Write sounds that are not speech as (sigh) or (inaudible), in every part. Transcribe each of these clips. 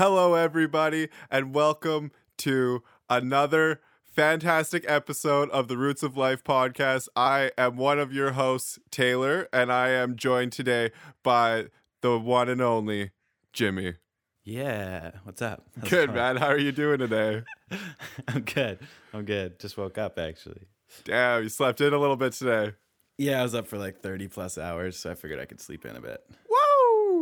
Hello, everybody, and welcome to another fantastic episode of the Roots of Life podcast. I am one of your hosts, Taylor, and I am joined today by the one and only Jimmy. Yeah, what's up? How's Good, going? man. How are you doing today? (laughs) I'm good. I'm good. Just woke up actually. Damn, you slept in a little bit today. Yeah, I was up for like 30 plus hours, so I figured I could sleep in a bit.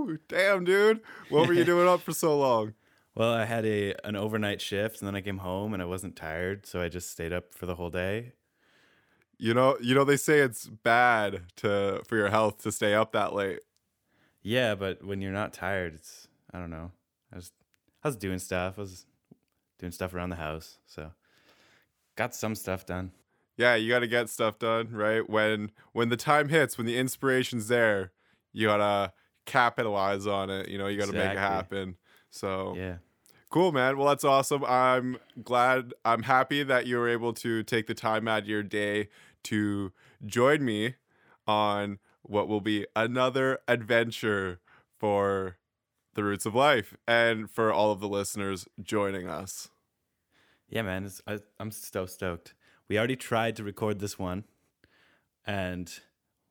Woo! Damn, dude. What were you (laughs) doing up for so long? Well, I had a an overnight shift, and then I came home and I wasn't tired, so I just stayed up for the whole day. You know, you know they say it's bad to for your health to stay up that late. Yeah, but when you're not tired, it's I don't know. I was I was doing stuff. I was doing stuff around the house, so got some stuff done. Yeah, you got to get stuff done, right? When when the time hits, when the inspiration's there, you got to capitalize on it, you know, you got to make it happen. So, Yeah. cool, man. Well, that's awesome. I'm glad I'm happy that you were able to take the time out of your day to join me on what will be another adventure for the roots of life and for all of the listeners joining us. Yeah, man, I, I'm so stoked. We already tried to record this one, and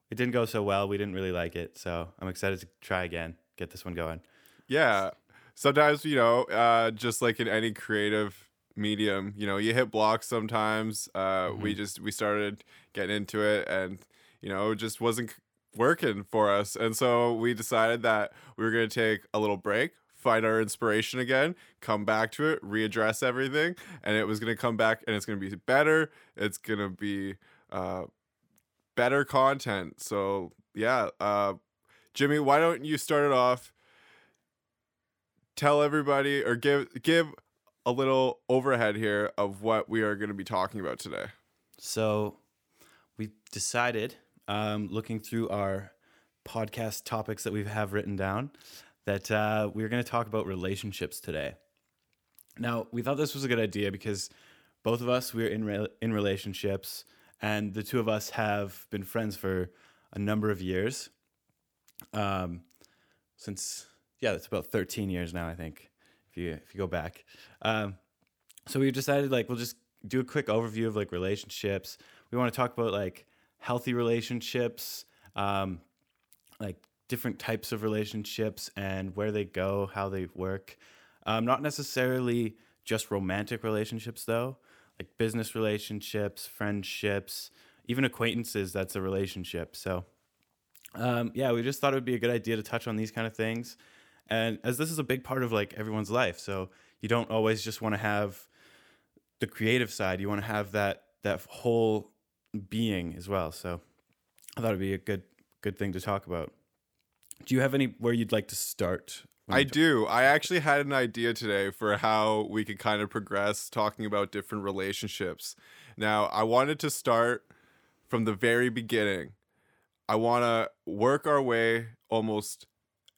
it didn't go so well. We didn't really like it, so I'm excited to try again, get this one going. Yeah. Sometimes, you know, uh, just like in any creative medium, you know, you hit blocks sometimes. Uh, We just, we started getting into it and, you know, it just wasn't working for us. And so we decided that we were going to take a little break, find our inspiration again, come back to it, readdress everything. And it was going to come back and it's going to be better. It's going to be uh, better content. So, yeah. Uh, Jimmy, why don't you start it off? tell everybody or give give a little overhead here of what we are going to be talking about today. So we decided, um, looking through our podcast topics that we have written down, that uh, we are going to talk about relationships today. Now, we thought this was a good idea because both of us we're in re- in relationships, and the two of us have been friends for a number of years. Um, since yeah, it's about thirteen years now, I think. If you if you go back, um, so we decided like we'll just do a quick overview of like relationships. We want to talk about like healthy relationships, um, like different types of relationships and where they go, how they work. Um, not necessarily just romantic relationships though, like business relationships, friendships, even acquaintances. That's a relationship. So, um, yeah, we just thought it would be a good idea to touch on these kind of things. And as this is a big part of like everyone's life, so you don't always just want to have the creative side. You want to have that that whole being as well. So I thought it'd be a good good thing to talk about. Do you have any where you'd like to start? I do. I actually had an idea today for how we could kind of progress talking about different relationships. Now, I wanted to start from the very beginning. I want to work our way almost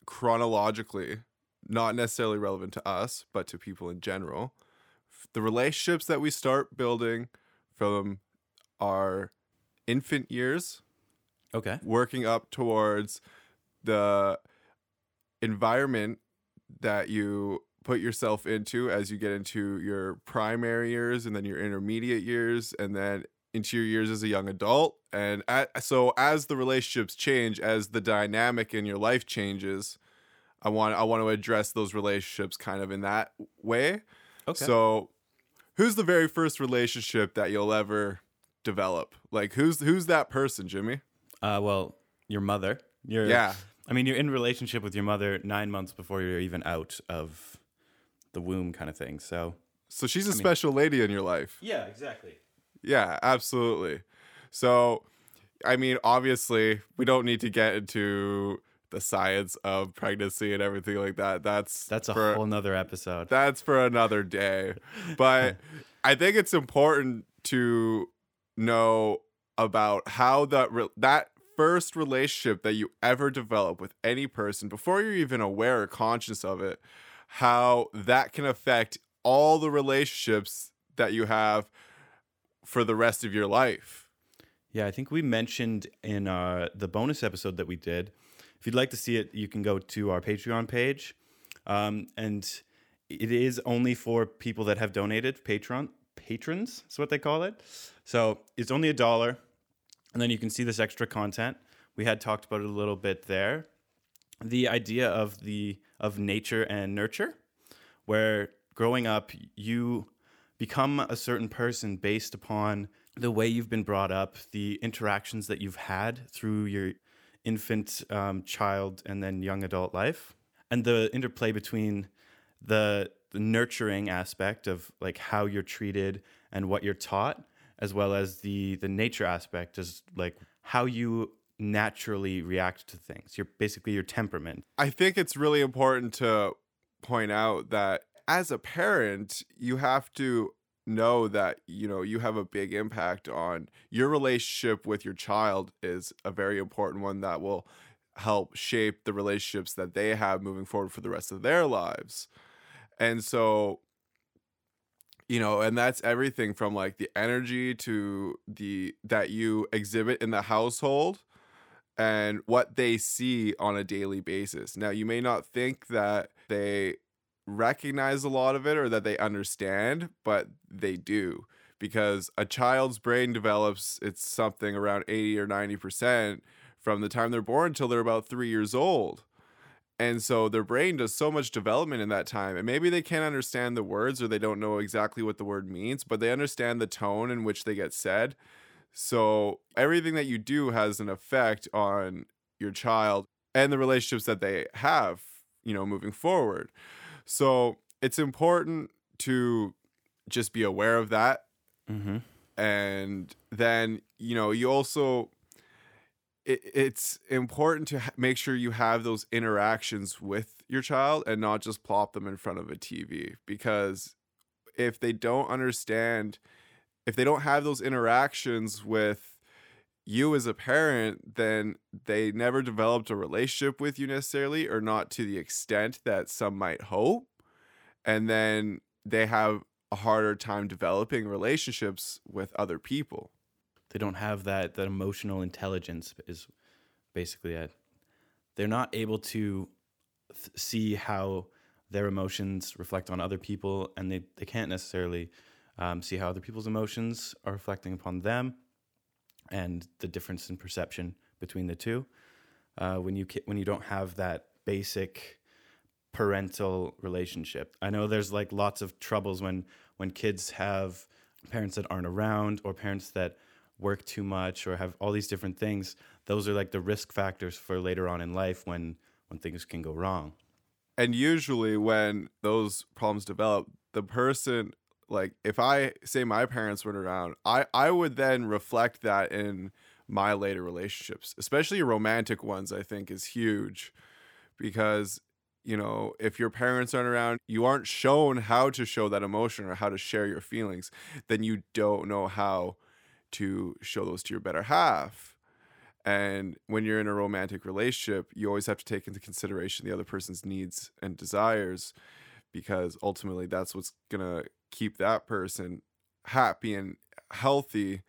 chronologically, not necessarily relevant to us, but to people in general. The relationships that we start building from our infant years Okay. working up towards the environment that you put yourself into as you get into your primary years and then your intermediate years and then into your years as a young adult. And at, so as the relationships change as the dynamic in your life changes i want i want to address those relationships kind of in that way. Okay. so who's the very first relationship that you'll ever develop? Like who's who's that person jimmy? Uh, well, your mother. You're, yeah I mean, you're in relationship with your mother nine months before you're even out of the womb, kind of thing. So. So she's a special lady in your life. Yeah. Exactly. Yeah, absolutely. So, I mean, obviously, we don't need to get into the science of pregnancy and everything like that. That's That's a for, whole nother episode. that's for another day. But (laughs) I think it's important to know about how that re- that first relationship that you ever develop with any person before you're even aware or conscious of it, how that can affect all the relationships that you have for the rest of your life. Yeah, I think we mentioned in uh, the bonus episode that we did. If you'd like to see it, you can go to our Patreon page. Um, and it is only for people that have donated. Patron patrons is what they call it. So it's only a dollar, and then you can see this extra content. We had talked about it a little bit there. The idea of the of nature and nurture, where growing up you become a certain person based upon the way you've been brought up, the interactions that you've had through your infant, um, child, and then young adult life, and the interplay between the, the nurturing aspect of like how you're treated and what you're taught, as well as the the nature aspect, is like how you naturally react to things. You're basically your temperament. I think it's really important to point out that as a parent, you have to know that you know you have a big impact on your relationship with your child is a very important one that will help shape the relationships that they have moving forward for the rest of their lives. And so you know, and that's everything from like the energy to the that you exhibit in the household and what they see on a daily basis. Now, you may not think that they recognize a lot of it or that they understand, but they do because a child's brain develops it's something around 80 or 90% from the time they're born until they're about 3 years old. And so their brain does so much development in that time. And maybe they can't understand the words or they don't know exactly what the word means, but they understand the tone in which they get said. So everything that you do has an effect on your child and the relationships that they have, you know, moving forward. So it's important to just be aware of that. Mm-hmm. And then, you know, you also, it, it's important to ha- make sure you have those interactions with your child and not just plop them in front of a TV. Because if they don't understand, if they don't have those interactions with you as a parent, then they never developed a relationship with you necessarily, or not to the extent that some might hope. And then they have a harder time developing relationships with other people. They don't have that that emotional intelligence is basically it. They're not able to th- see how their emotions reflect on other people, and they, they can't necessarily um, see how other people's emotions are reflecting upon them and the difference in perception between the two. Uh, when you when you don't have that basic parental relationship, I know there's like lots of troubles when when kids have parents that aren't around or parents that work too much or have all these different things. Those are like the risk factors for later on in life when when things can go wrong. And usually, when those problems develop, the person like if I say my parents weren't around, I I would then reflect that in my later relationships, especially romantic ones. I think is huge because you know if your parents aren't around, you aren't shown how to show that emotion or how to share your feelings, then you don't know how to show those to your better half. And when you're in a romantic relationship, you always have to take into consideration the other person's needs and desires because ultimately that's what's going to keep that person happy and healthy.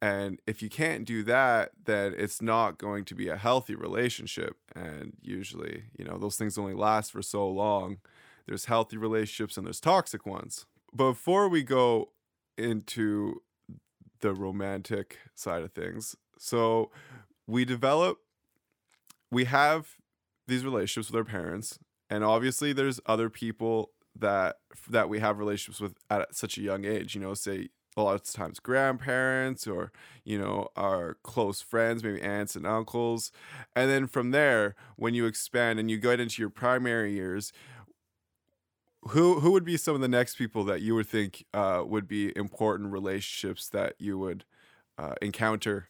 And if you can't do that, then it's not going to be a healthy relationship. And usually, you know, those things only last for so long. There's healthy relationships and there's toxic ones. Before we go into the romantic side of things, so we develop, we have these relationships with our parents, and obviously there's other people that that we have relationships with at such a young age you know say a lot of times grandparents or you know our close friends maybe aunts and uncles. And then from there when you expand and you get into your primary years who who would be some of the next people that you would think uh, would be important relationships that you would uh, encounter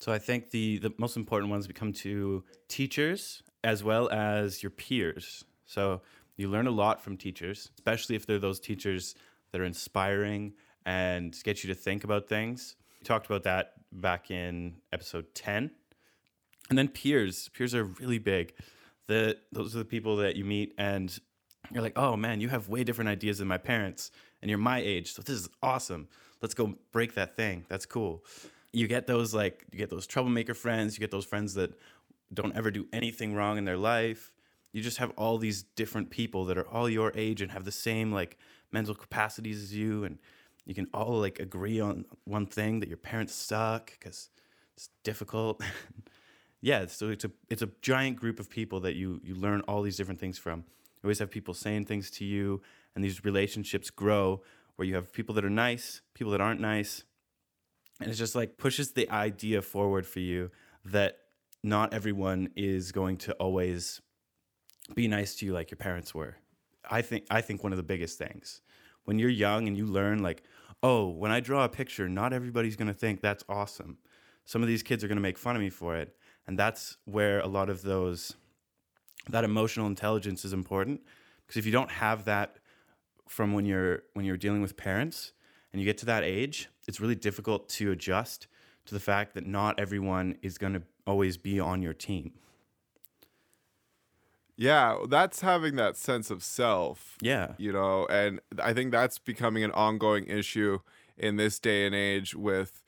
so i think the the most important ones become to teachers as well as your peers so you learn a lot from teachers, especially if they're those teachers that are inspiring and get you to think about things. We talked about that back in episode 10. And then peers. Peers are really big. The, those are the people that you meet and you're like, oh man, you have way different ideas than my parents, and you're my age, so this is awesome. Let's go break that thing. That's cool. You get those like you get those troublemaker friends. You get those friends that don't ever do anything wrong in their life you just have all these different people that are all your age and have the same like mental capacities as you and you can all like agree on one thing that your parents suck because it's difficult (laughs) yeah so it's a it's a giant group of people that you you learn all these different things from you always have people saying things to you and these relationships grow where you have people that are nice people that aren't nice and it just like pushes the idea forward for you that not everyone is going to always be nice to you like your parents were. I think i think one of the biggest things. When you're young and you learn like oh when i draw a picture not everybody's going to think that's awesome. Some of these kids are going to make fun of me for it and that's where a lot of those that emotional intelligence is important because if you don't have that from when you're when you're dealing with parents and you get to that age it's really difficult to adjust to the fact that not everyone is going to always be on your team Yeah, that's having that sense of self. yeah you know and i think that's becoming an ongoing issue in this day and age with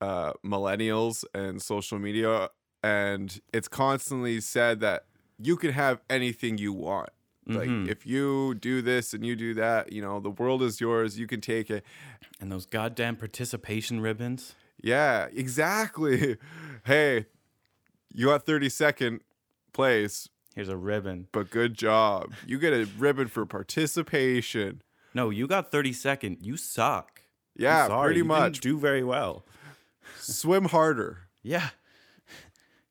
uh, millennials and social media and it's constantly said that you can have anything you want. Like Mhm. if you do this and you do that you know the world is yours you can take it. And those goddamn participation ribbons? Yeah exactly. (laughs) Hey you got 32nd place. Here's a ribbon. But good job. You get a ribbon for participation. No you got 32nd you suck. Yeah pretty you much. do very well. Swim harder. (laughs) Yeah.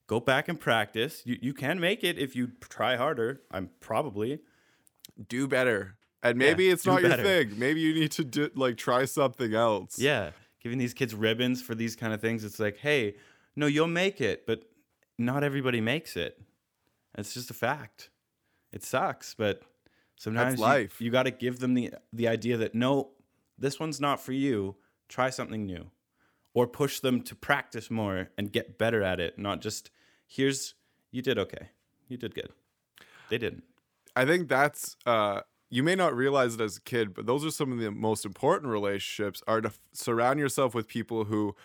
Go back and practice. You you can make it if you try harder. I'm probably. do better. And maybe it's do not your thing. Maybe you need to do, like try something else. Yeah. Giving these kids ribbons for these kind of things. It's like, hey, no, you'll make it, but not everybody makes it. It's just a fact. It sucks, but sometimes you- life. you, got to give them the the idea that no, this one's not for you. Try something new, or push them to practice more and get better at it. Not just here's you did okay, you did good. They didn't. I think that's uh you may not realize it as a kid, but those are some of the most important relationships are to f- surround yourself with people who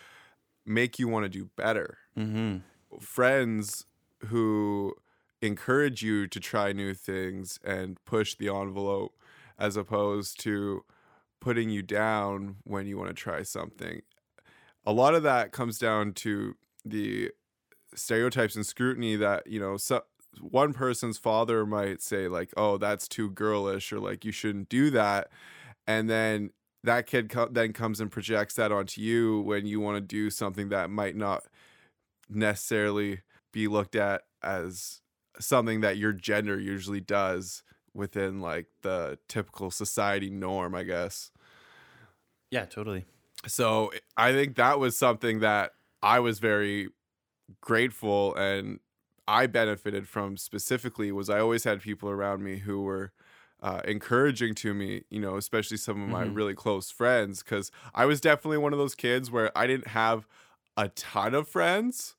make you want to do better. Mm-hmm. Friends who encourage you to try new things and push the envelope as opposed to putting you down when you want to try something. A lot of that comes down to the stereotypes and scrutiny that, you know, so, one person's father might say like, "Oh, that's too girlish," or like, "You shouldn't do that," and then that kid co- then comes and projects that onto you when you want to do something that might not necessarily be looked at as something that your gender usually does within like the typical society norm, I guess. Yeah, totally. So I think that was something that I was very grateful and I benefited from specifically was I always had people around me who were uh, encouraging to me, you know, especially some of my Mhm. really close friends, because I was definitely one of those kids where I didn't have a ton of friends,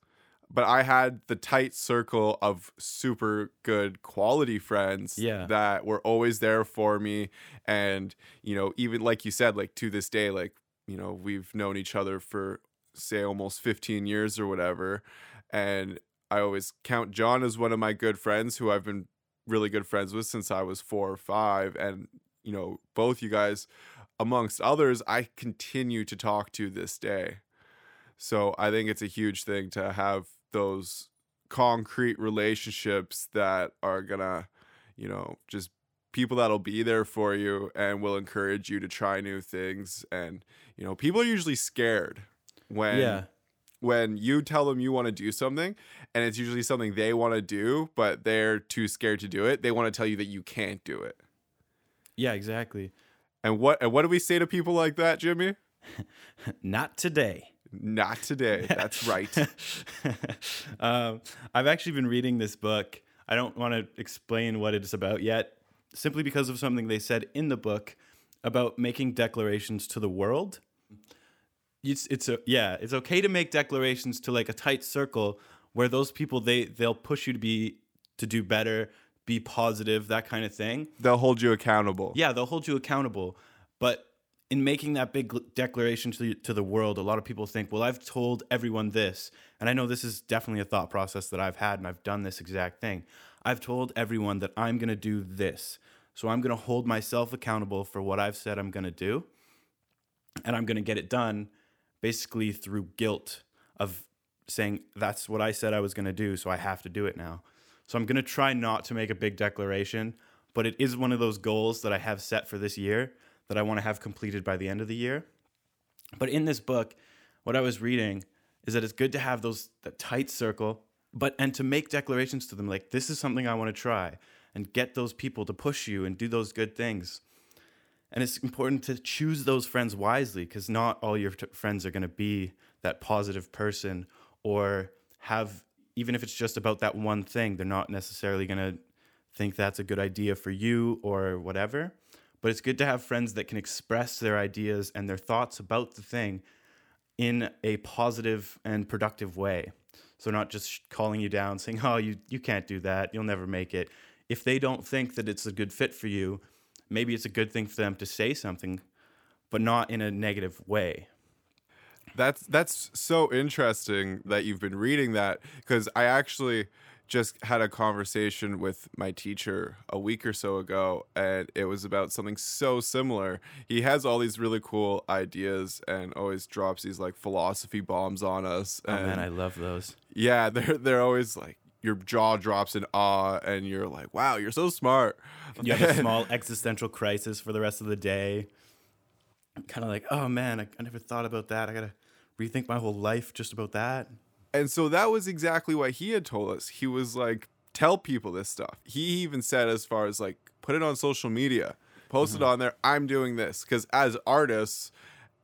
but I had the tight circle of super good quality friends Yeah. that were always there for me. And, you know, even like you said, like to this day, like, you know, we've known each other for say almost 15 years or whatever. And I always count John as one of my good friends who I've been really good friends with since I was four or five. And, you know, both you guys, amongst others, I continue to talk to this day. So I think it's a huge thing to have those concrete relationships that are gonna, you know, just people that'll be there for you and will encourage you to try new things. And, you know, people are usually scared when yeah. when you tell them you want to do something and it's usually something they want to do, but they're too scared to do it. They want to tell you that you can't do it. Yeah, exactly. And what and what do we say to people like that, Jimmy? (laughs) Not today. Not today. That's right. (laughs) um, I've actually been reading this book. I don't want to explain what it's about yet, simply because of something they said in the book about making declarations to the world. It's it's a yeah, it's okay to make declarations to like a tight circle where those people they they'll push you to be to do better, be positive, that kind of thing. They'll hold you accountable. Yeah, they'll hold you accountable. But in making that big declaration to the, to the world, a lot of people think, well, I've told everyone this. And I know this is definitely a thought process that I've had, and I've done this exact thing. I've told everyone that I'm going to do this. So I'm going to hold myself accountable for what I've said I'm going to do. And I'm going to get it done basically through guilt of saying, that's what I said I was going to do. So I have to do it now. So I'm going to try not to make a big declaration, but it is one of those goals that I have set for this year that I want to have completed by the end of the year. But in this book, what I was reading is that it's good to have those that tight circle, but and to make declarations to them like this is something I want to try and get those people to push you and do those good things. And it's important to choose those friends wisely because not all your t- friends are going to be that positive person or have even if it's just about that one thing, they're not necessarily going to think that's a good idea for you or whatever. But it's good to have friends that can express their ideas and their thoughts about the thing in a positive and productive way. So not just calling you down saying, "Oh, you you can't do that. You'll never make it." If they don't think that it's a good fit for you, maybe it's a good thing for them to say something, but not in a negative way. That's that's so interesting that you've been reading that because I actually just had a conversation with my teacher a week or so ago and it was about something so similar. He has all these really cool ideas and always drops these like philosophy bombs on us. Oh and man, I love those. yeah, they're they're always like your jaw drops in awe and you're like, "Wow, you're so smart." You have a (laughs) small existential crisis for the rest of the day. Kind of like, oh man, I, I never thought about that. I gotta rethink my whole life just about that. And so that was exactly what he had told us. He was like, tell people this stuff. He even said, as far as like, put it on social media, post Mm-hmm. it on there. I'm doing this. Because as artists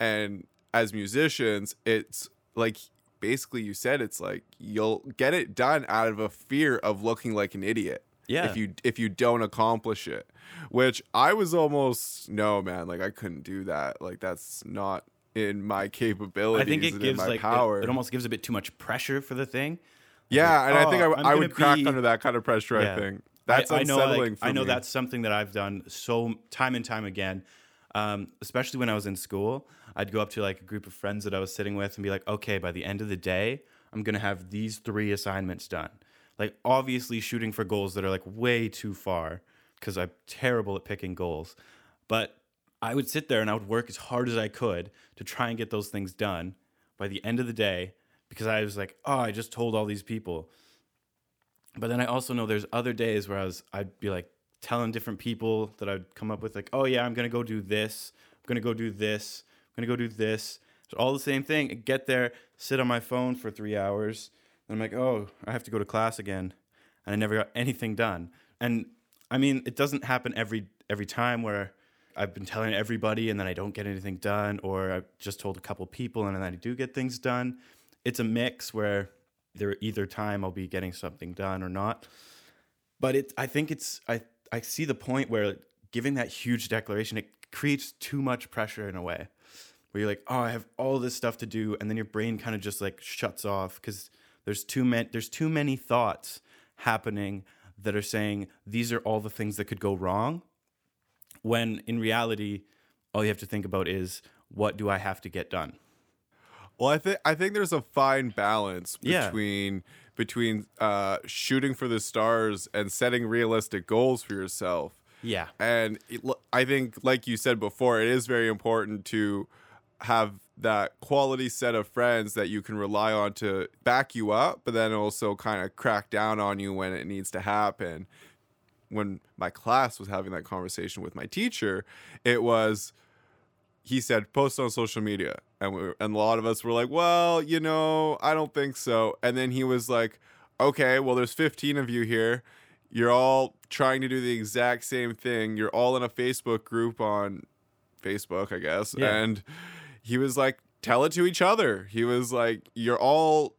and as musicians, it's like, basically, you said it's like you'll get it done out of a fear of looking like an idiot. Yeah. If you if you don't accomplish it, which I was almost no man, like I couldn't do that. Like that's not in my capabilities. I think it gives like power. It, almost gives a bit too much pressure for the thing. Yeah, and I think I, "Oh, I would crack be- under that kind of pressure. I think that's I, I unsettling know, like, I know me. that's something that I've done so time and time again. Um, especially when I was in school, I'd go up to like a group of friends that I was sitting with and be like, "Okay, by the end of the day, I'm gonna have these three assignments done." Like, obviously, shooting for goals that are like way too far because I'm terrible at picking goals. But I would sit there and I would work as hard as I could to try and get those things done by the end of the day because I was like, "Oh, I just told all these people." But then I also know there's other days where I was I'd be like telling different people that I'd come up with like, oh yeah, I'm gonna go do this, I'm gonna go do this, I'm gonna go do this. So all the same thing. I get there, sit on my phone for three hours, and I'm like, oh, I have to go to class again, and I never got anything done. And I mean, it doesn't happen every every time where I've been telling everybody and then I don't get anything done, or I've just told a couple people and then I do get things done. It's a mix where there either time I'll be getting something done or not. But it, I think it's I I see the point where giving that huge declaration it creates too much pressure in a way, where you're like, oh, I have all this stuff to do, and then your brain kind of just like shuts off because there's too many there's too many thoughts happening that are saying these are all the things that could go wrong, when in reality, all you have to think about is what do I have to get done. Well, I think I think there's a fine balance Yeah. between between uh, shooting for the stars and setting realistic goals for yourself. Yeah. And it, I think, like you said before, it is very important to have that quality set of friends that you can rely on to back you up, but then also kind of crack down on you when it needs to happen. When my class was having that conversation with my teacher, it was he said post on social media. And we were, and a lot of us were like well you know i don't think so. And then he was like okay well there's 15 of you here. You're all trying to do the exact same thing. You're all in a facebook group on facebook i guess. Yeah. and he was like tell it to each other. He was like you're all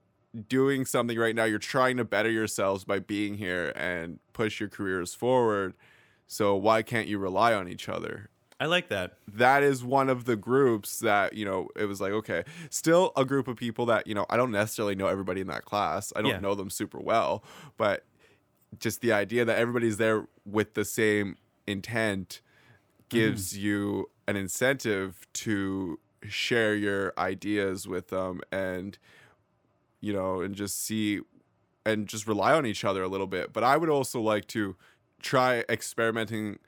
doing something right now. You're trying to better yourselves by being here and push your careers forward. So why can't you rely on each other? I like that. that is one of the groups that you know it was like okay. Still a group of people that you know i don't necessarily know everybody in that class. I don't Yeah. know them super well. But just the idea that everybody's there with the same intent mm-hmm. gives you an incentive to share your ideas with them and you know and just see and just rely on each other a little bit. But I would also like to try experimenting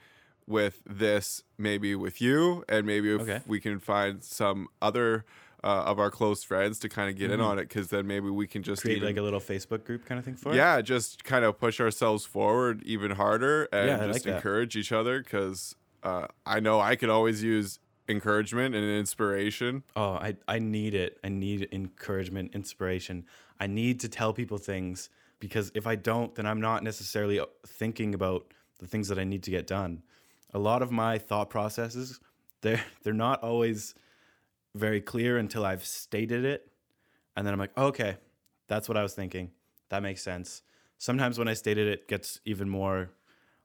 with this maybe with you and maybe if Okay. we can find some other uh, of our close friends to kind of get in on it because then maybe we can just Mm-hmm. Create even, like a little Facebook group kind of thing for it. yeah just kind of push ourselves forward even harder and Yeah, like just that. encourage each other because uh, i know i could always use encouragement and inspiration Oh, I, I need it. I need encouragement, inspiration. I need to tell people things because if I don't, then I'm not necessarily uh, thinking about the things that I need to get done. A lot of my thought processes, they're (laughs) they're not always very clear until I've stated it. And then I'm like, okay, that's what I was thinking. That makes sense. Sometimes when I stated it, it gets even more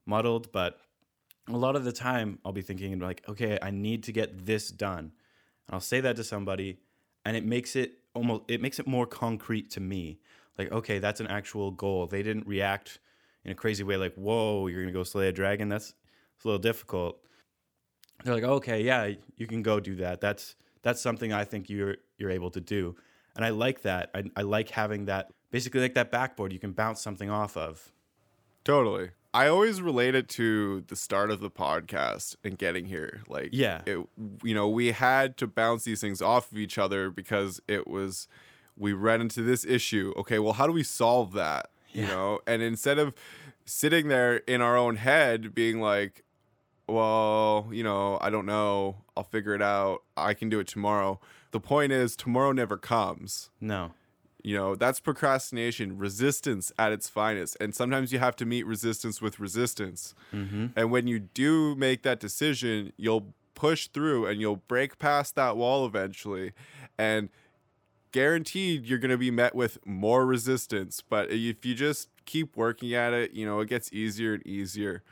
muddled, but a lot of the time I'll be thinking like, okay, I need to get this done. And I'll say that to somebody and it makes it almost it makes it more concrete to me. Like, okay, that's an actual goal. They didn't react in a crazy way like, whoa, you're gonna go slay a dragon. That's it's a little difficult. They're like, okay, yeah, you can go do that. That's that's something I think you're you're able to do. And I like that. I, I like having that basically like that backboard you can bounce something off of. Totally. I always relate it to the start of the podcast and getting here. Like, Yeah. it, you know, we had to bounce these things off of each other because it was, we ran into this issue. Okay, well, how do we solve that? You know, and instead of sitting there in our own head being like, well, you know, I don't know, I'll figure it out, I can do it tomorrow. The point is, tomorrow never comes. No. You know, that's procrastination, resistance at its finest. And sometimes you have to meet resistance with resistance. Mm-hmm. And when you do make that decision, you'll push through and you'll break past that wall eventually. And guaranteed you're going to be met with more resistance. But if you just keep working at it, you know, it gets easier and easier.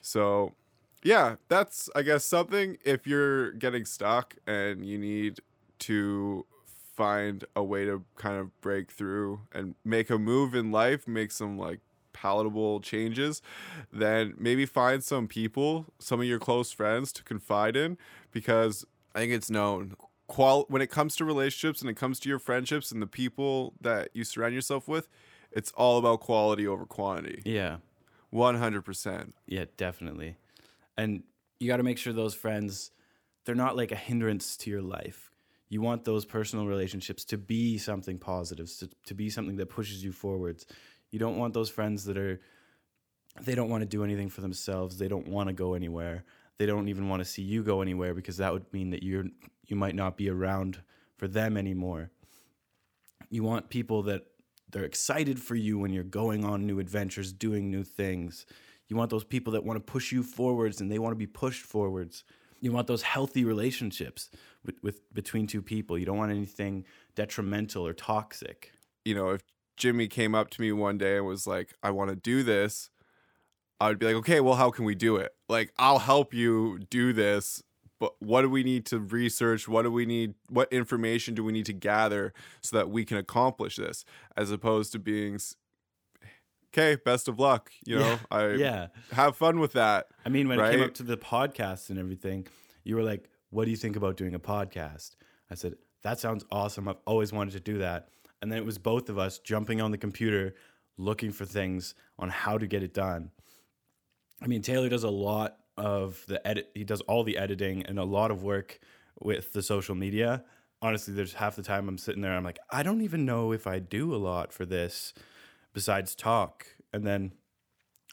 So, yeah, that's, I guess, something if you're getting stuck and you need to find a way to kind of break through and make a move in life, make some like palatable changes, then maybe find some people, some of your close friends to confide in because I think it's known qual when it comes to relationships and it comes to your friendships and the people that you surround yourself with, it's all about quality over quantity. Yeah. 100%. Yeah, definitely. And you got to make sure those friends they're not like a hindrance to your life. You want those personal relationships to be something positive, to, to be something that pushes you forwards. You don't want those friends that are they don't want to do anything for themselves. They don't want to go anywhere. They don't even want to see you go anywhere because that would mean that you're you might not be around for them anymore. You want people that they're excited for you when you're going on new adventures, doing new things. You want those people that want to push you forwards and they want to be pushed forwards. You want those healthy relationships with, with between two people. You don't want anything detrimental or toxic. You know, if Jimmy came up to me one day and was like, I want to do this, I would be like, okay, well, how can we do it? Like, I'll help you do this, but what do we need to research? What do we need? What information do we need to gather so that we can accomplish this? As opposed to being, okay, best of luck. You know, Yeah, I yeah. have fun with that. I mean, when it came up to the podcast and everything, you were like, "What do you think about doing a podcast?" I said, "That sounds awesome. I've always wanted to do that." And then it was both of us jumping on the computer, looking for things on how to get it done. I mean, Taylor does a lot of the edit. He does all the editing and a lot of work with the social media. Honestly, there's half the time I'm sitting there, I'm like, I don't even know if I do a lot for this besides talk. And then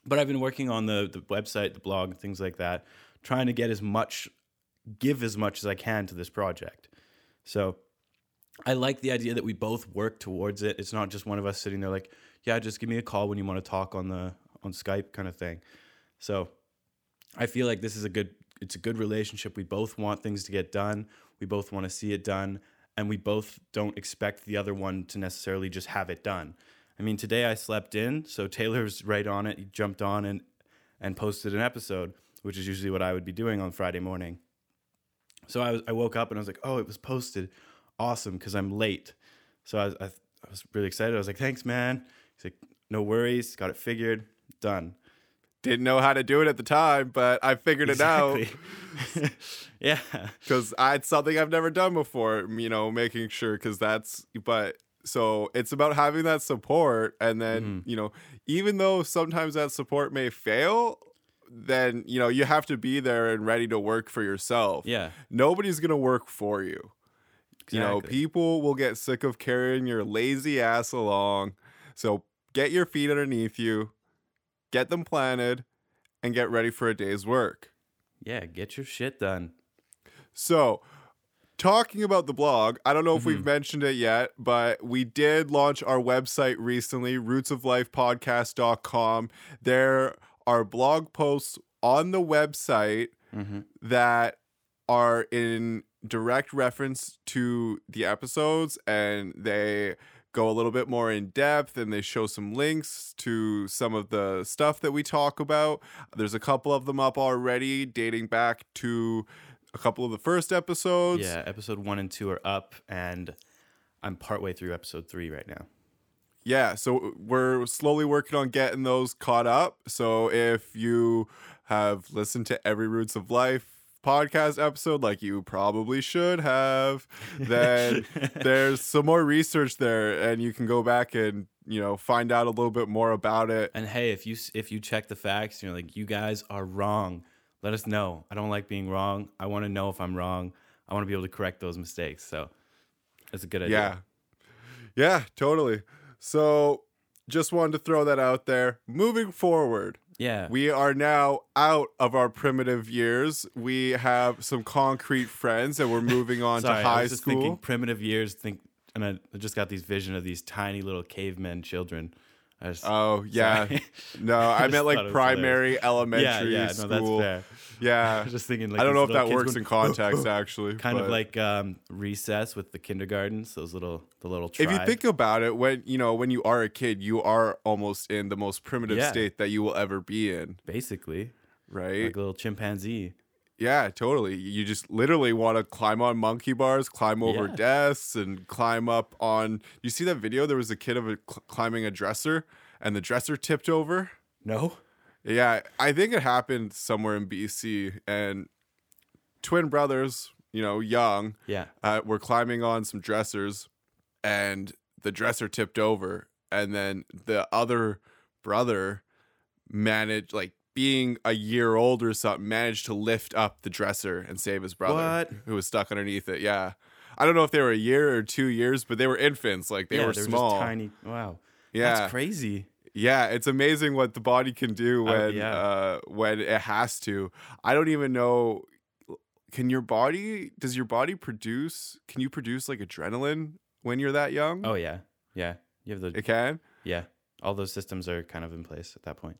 but I've been working on the the website, the blog, things like that, trying to get as much, give as much as I can to this project. So I like the idea that we both work towards it. It's not just one of us sitting there like, yeah, just give me a call when you want to talk on the on Skype kind of thing. So I feel like this is a good it's a good relationship. We both want things to get done. We both want to see it done, and we both don't expect the other one to necessarily just have it done. I mean, today I slept in, so Taylor's right on it. He jumped on and and posted an episode, which is usually what I would be doing on Friday morning. So I was I woke up and I was like, "Oh, it was posted. Awesome cuz I'm late." So I was, I, I was really excited. I was like, "Thanks, man." He's like, "No worries. Got it figured. Done." Didn't know how to do it at the time, but I figured it out. (laughs) Yeah. (laughs) because it's something I've never done before. You know, making sure because that's but So it's about having that support. And then, Mhm. you know, even though sometimes that support may fail, then, you know, you have to be there and ready to work for yourself. Yeah. Nobody's going to work for you. You know, people will get sick of carrying your lazy ass along. So get your feet underneath you, get them planted, and get ready for a day's work. Yeah, get your shit done. So, talking about the blog, I don't know if Mm-hmm. we've mentioned it yet, but we did launch our website recently, rootsoflifepodcast.com. There are blog posts on the website Mm-hmm. that are in direct reference to the episodes and they go a little bit more in depth and they show some links to some of the stuff that we talk about. There's a couple of them up already dating back to a couple of the first episodes. Yeah, episode one and two are up, and I'm partway through episode three right now. Yeah, so we're slowly working on getting those caught up. So if you have listened to every Roots of Life podcast episode, like you probably should have, (laughs) then there's some more research there, and you can go back and you know find out a little bit more about it. And hey, if you if you check the facts, you're like, you guys are wrong. Let us know. I don't like being wrong. I want to know if I'm wrong. I want to be able to correct those mistakes. So that's a good idea. Yeah, yeah, totally. So just wanted to throw that out there. Moving forward. Yeah. We are now out of our primitive years. We have some concrete friends and we're moving on Sorry, to I high was just school. thinking primitive years. Think, and I I just got these vision of these tiny little cavemen children. I just, oh, (laughs) yeah. sorry. No, (laughs) I just meant like thought it was primary, yeah, elementary yeah, no, school. that's fair. I Yeah. was (laughs) just thinking, like, I don't know if that works going, in context actually. kind of like um, recess with the kindergartens. Those little, the little. if you think about it, when you know, when you are a kid, you are almost in the most primitive Yeah. state that you will ever be in, basically right? like a little chimpanzee. Yeah, totally. You just literally want to climb on monkey bars, climb over Yeah. desks, and climb up on. You see that video? There was a kid of a cl- climbing a dresser, and the dresser tipped over. No. Yeah, I think it happened somewhere in BC, and twin brothers, you know, young, Yeah. uh, were climbing on some dressers, and the dresser tipped over, and then the other brother managed, like being a year old or something, managed to lift up the dresser and save his brother What? who was stuck underneath it. Yeah. I don't know if they were a year or two years, but they were infants. Like they yeah, were small. just tiny. Wow. yeah. That's crazy. Yeah, it's amazing what the body can do Oh, when yeah. uh when it has to. I don't even know can your body does your body produce can you produce like adrenaline when you're that young? Oh yeah. Yeah. You have the It can? yeah. All those systems are kind of in place at that point.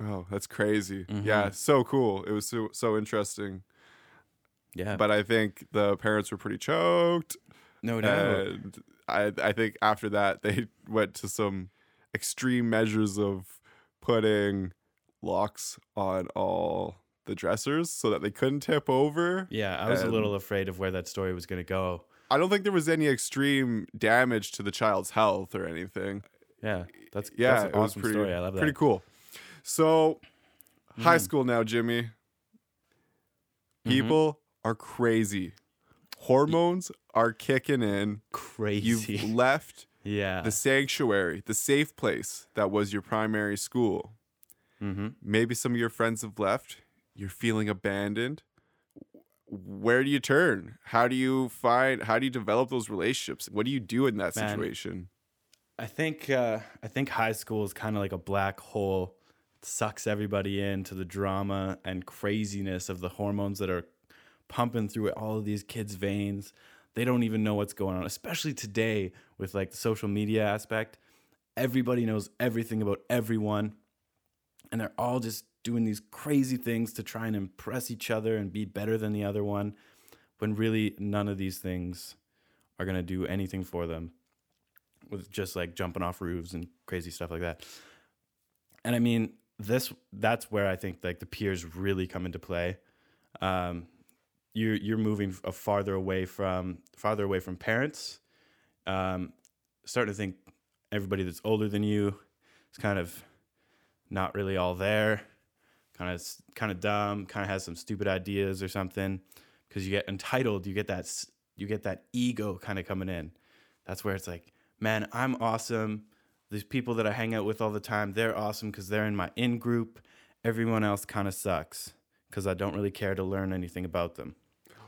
Oh, that's crazy. Mhm. Yeah, so cool. It was so so interesting. Yeah. But I think the parents were pretty choked. no doubt. And I I think after that (laughs) they went to some extreme measures of putting locks on all the dressers so that they couldn't tip over. yeah, I was a little afraid of where that story was going to go. I don't think there was any extreme damage to the child's health or anything. Yeah. That's Yeah, that's an it was pretty story. I love that. pretty cool. So, high Mhm. school now, Jimmy. Mhm. People are crazy. Hormones are kicking in. Crazy. You've (laughs) left yeah. the sanctuary, the safe place that was your primary school. mm-hmm. Maybe some of your friends have left. You're feeling abandoned. Where do you turn? How do you find how do you develop those relationships? What do you do in that Man. situation? I think uh, I think high school is kind of like a black hole. Sucks everybody into the drama and craziness of the hormones that are pumping through all of these kids' veins. They don't even know what's going on, especially today with like the social media aspect. Everybody knows everything about everyone, and they're all just doing these crazy things to try and impress each other and be better than the other one, when really none of these things are gonna do anything for them with just like jumping off roofs and crazy stuff like that. And I mean, this that's where I think like the peers really come into play. Um, you're you're moving a farther away from farther away from parents. Um, starting to think everybody that's older than you is kind of not really all there. Kind of kind of dumb. Kind of has some stupid ideas or something. Because you get entitled, you get that you get that ego kind of coming in that's where it's like, man, I'm awesome. These people that I hang out with all the time, they're awesome because they're in my in group. Everyone else kind of sucks because I don't really care to learn anything about them.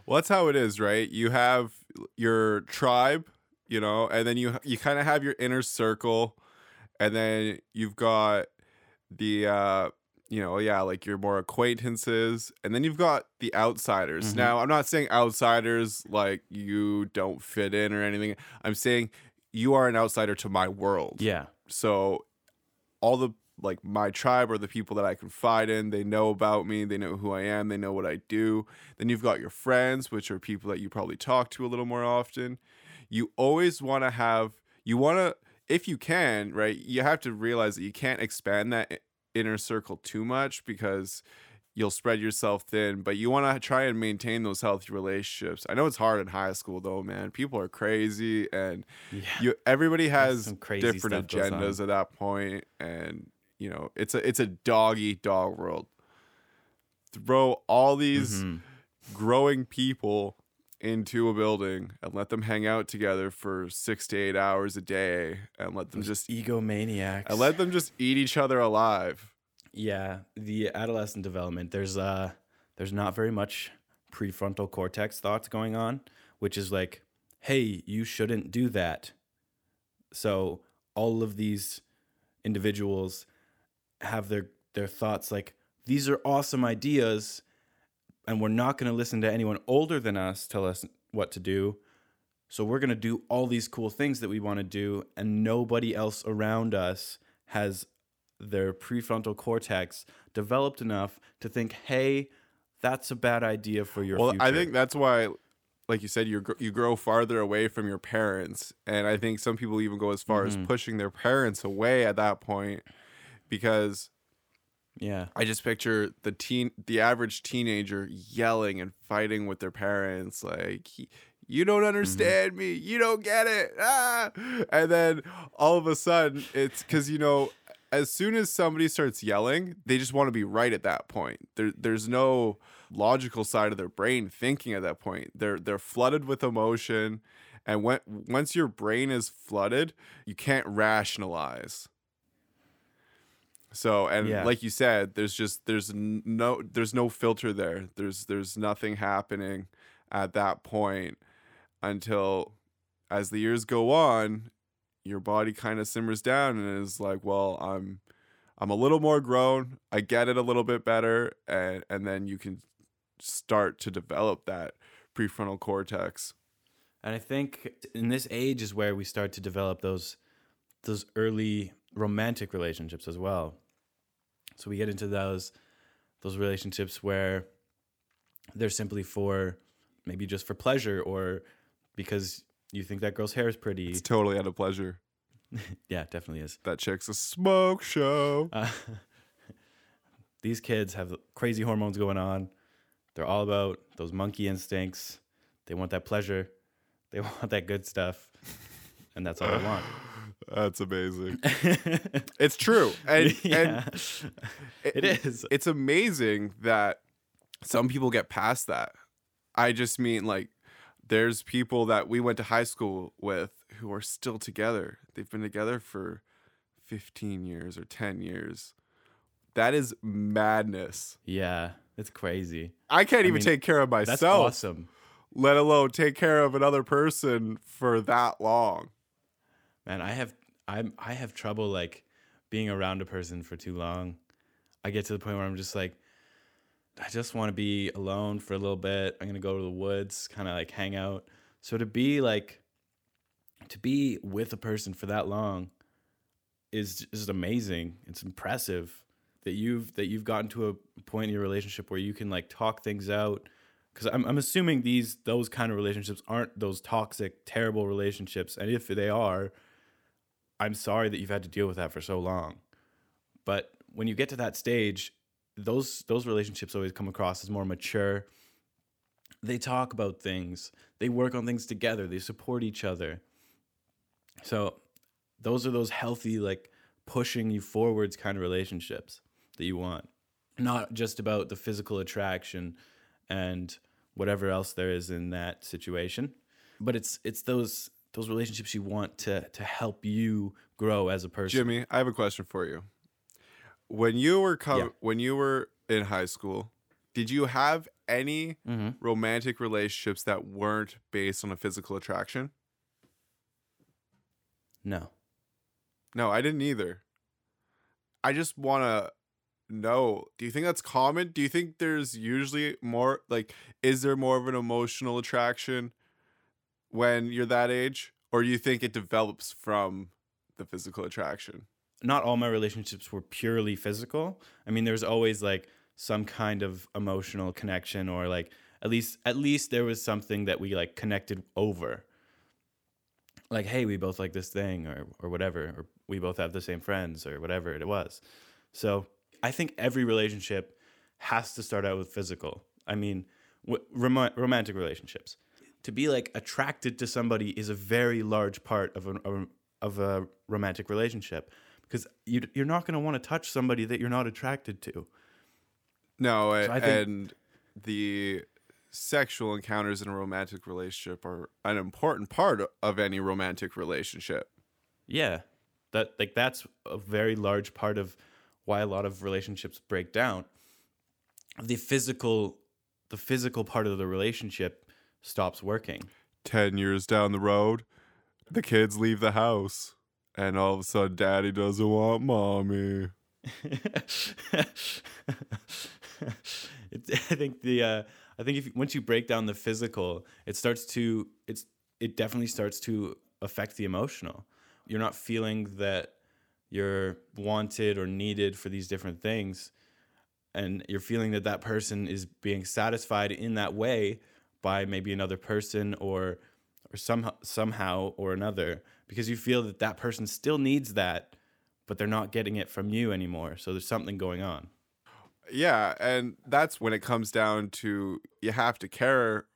Well, that's how it is, right? You have your tribe, you know, and then you you kind of have your inner circle, and then you've got the uh you know, yeah, like your more acquaintances, and then you've got the outsiders. Mhm. Now, I'm not saying outsiders like you don't fit in or anything. I'm saying you are an outsider to my world. Yeah. So all the like my tribe are the people that I confide in. They know about me. They know who I am. They know what I do. Then you've got your friends, which are people that you probably talk to a little more often. You always want to have you want to if you can, right? You have to realize that you can't expand that inner circle too much because you'll spread yourself thin, but you want to try and maintain those healthy relationships. I know it's hard in high school though, man. People are crazy and Yeah. you everybody has crazy different stuff goes on. agendas at that point and you know it's a it's a dog eat dog world throw all these Mhm. growing people into a building and let them hang out together for six to eight hours a day and let them just egomaniacs. and let them just eat each other alive Yeah, the adolescent development. There's uh there's not very much prefrontal cortex thoughts going on, which is like, hey, you shouldn't do that. So all of these individuals have their their thoughts like these are awesome ideas and we're not going to listen to anyone older than us tell us what to do. So we're going to do all these cool things that we want to do and nobody else around us has their prefrontal cortex developed enough to think, "Hey, that's a bad idea for your well future." i think that's why like you said you you grow farther away from your parents and i think some people even go as far Mhm. as pushing their parents away at that point because yeah. I just picture the teen, the average teenager yelling and fighting with their parents, like, "You don't understand me. You don't get it." Ah! And then all of a sudden, it's because you know, as soon as somebody starts yelling, they just want to be right at that point. There, there's no logical side of their brain thinking at that point. They're they're flooded with emotion, and when once your brain is flooded, you can't rationalize. So and Yeah. like you said, there's just there's no there's no filter there. There's there's nothing happening at that point until as the years go on, your body kind of simmers down and is like, well, I'm I'm a little more grown. I get it a little bit better and and then you can start to develop that prefrontal cortex. And I think in this age is where we start to develop those those early romantic relationships as well. So we get into those those relationships where they're simply for maybe just for pleasure or because you think that girl's hair is pretty. It's totally out of pleasure. (laughs) yeah, definitely is. That chick's a smoke show. (laughs) Uh, (laughs) these kids have crazy hormones going on. They're all about those monkey instincts. They want that pleasure. They want that good stuff. And that's all they want. That's amazing. It's true. And yeah, and it is. it's amazing that some people get past that. I just mean like there's people that we went to high school with who are still together. They've been together for 15 years or 10 years. That is madness. Yeah, it's crazy. I can't I even mean, take care of That's myself, awesome. let alone take care of another person for that long. Man, I have I'm I have trouble like being around a person for too long. I get to the point where I'm just like I just want to be alone for a little bit. I'm going to go to the woods, kind of like hang out. So to be like to be with a person for that long is is amazing. It's impressive that you've that you've gotten to a point in your relationship where you can like talk things out because I'm, I'm assuming these those kind of relationships aren't those toxic terrible relationships and if they are i'm sorry that you've had to deal with that for so long but when you get to that stage those those relationships always come across as more mature. They talk about things. They work on things together. They support each other. So those are those healthy like pushing you forwards kind of relationships that you want. Not just about the physical attraction and whatever else there is in that situation but it's it's those those relationships you want to to help you grow as a person. Jimmy, I have a question for you. When you were com- Yeah. when you were in high school, did you have any hmm romantic relationships that weren't based on a physical attraction? No. No, I didn't either. I just want to know, do you think that's common? Do you think there's usually more like is there more of an emotional attraction when you're that age or do you think it develops from the physical attraction? Not all my relationships were purely physical. I mean, there's always like some kind of emotional connection or like at least at least there was something that we like connected over. Like, hey, we both like this thing or or whatever, or we both have the same friends or whatever it was. So, I think every relationship has to start out with physical. I mean, w- rom- romantic relationships. To be like attracted to somebody is a very large part of a, of a romantic relationship because you, you're not going to want to touch somebody that you're not attracted to. No, I think- and the sexual encounters in a romantic relationship are an important part of any romantic relationship. Yeah, that like that's a very large part of why a lot of relationships break down. The physical, the physical part of the relationship stops working. 10 years down the road, the kids leave the house, and all of a sudden, daddy doesn't want mommy. (laughs) I think the uh, I think if once you break down the physical, it starts to it's it definitely starts to affect the emotional. You're not feeling that you're wanted or needed for these different things, and you're feeling that that person is being satisfied in that way by maybe another person or or somehow somehow or another because you feel that that person still needs that but they're not getting it from you anymore so there's something going on Yeah, and that's when it comes down to you have to care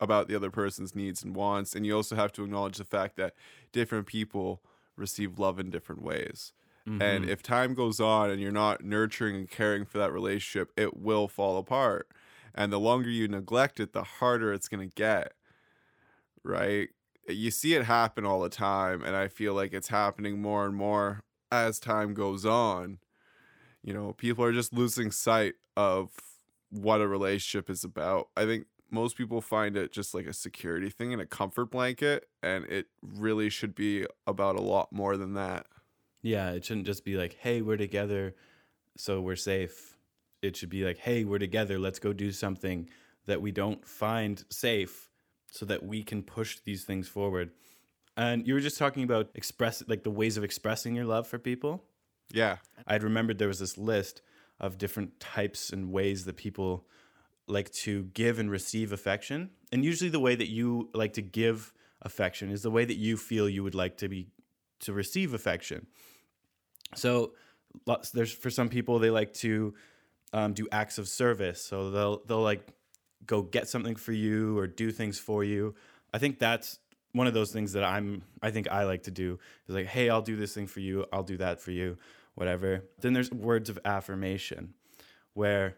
about the other person's needs and wants, and you also have to acknowledge the fact that different people receive love in different ways. And mm-hmm. if time goes on and you're not nurturing and caring for that relationship, it will fall apart. And the longer you neglect it, the harder it's going to get. Right? You see it happen all the time, and I feel like it's happening more and more as time goes on. You know people are just losing sight of what a relationship is about. I think most people find it just like a security thing and a comfort blanket and it really should be about a lot more than that. Yeah it shouldn't just be like hey we're together so we're safe. It should be like hey we're together let's go do something that we don't find safe so that we can push these things forward and you were just talking about express like the ways of expressing your love for people yeah I'd remembered there was this list of different types and ways that people like to give and receive affection. And usually the way that you like to give affection is the way that you feel you would like to be to receive affection. So lots there's for some people they like to um, do acts of service. So they'll they'll like go get something for you or do things for you. I think that's one of those things that I'm I think I like to do is like, hey, I'll do this thing for you, I'll do that for you, whatever. Then there's words of affirmation where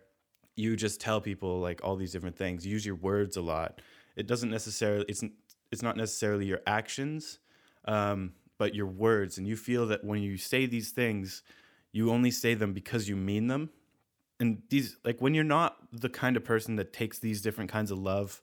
you just tell people like all these different things. Use your words a lot. It doesn't necessarily it's it's not necessarily your actions, um, but your words. And you feel that when you say these things, you only say them because you mean them. And these like when you're not the kind of person that takes these different kinds of love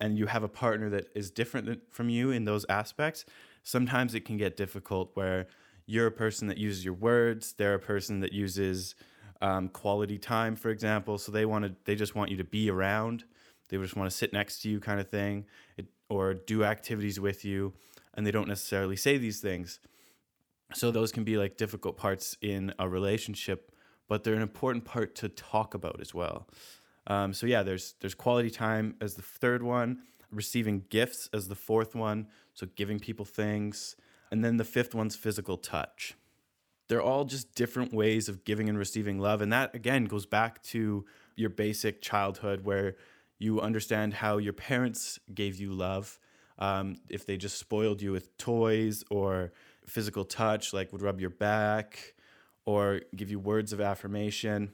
and you have a partner that is different from you in those aspects, sometimes it can get difficult where you're a person that uses your words, they're a person that uses um, quality time, for example. So they want to, they just want you to be around. They just want to sit next to you, kind of thing, it, or do activities with you, and they don't necessarily say these things. So those can be like difficult parts in a relationship, but they're an important part to talk about as well. Um, so yeah, there's there's quality time as the third one, receiving gifts as the fourth one, so giving people things, and then the fifth one's physical touch. They're all just different ways of giving and receiving love, and that again goes back to your basic childhood where you understand how your parents gave you love. Um, if they just spoiled you with toys or physical touch, like would rub your back or give you words of affirmation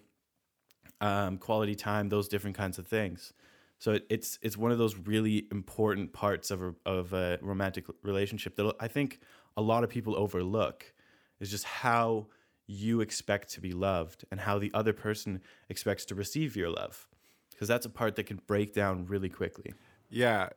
um, quality time, those different kinds of things. So it, it's it's one of those really important parts of a, of a romantic relationship that I think a lot of people overlook is just how you expect to be loved and how the other person expects to receive your love because that's a part that can break down really quickly. Yeah,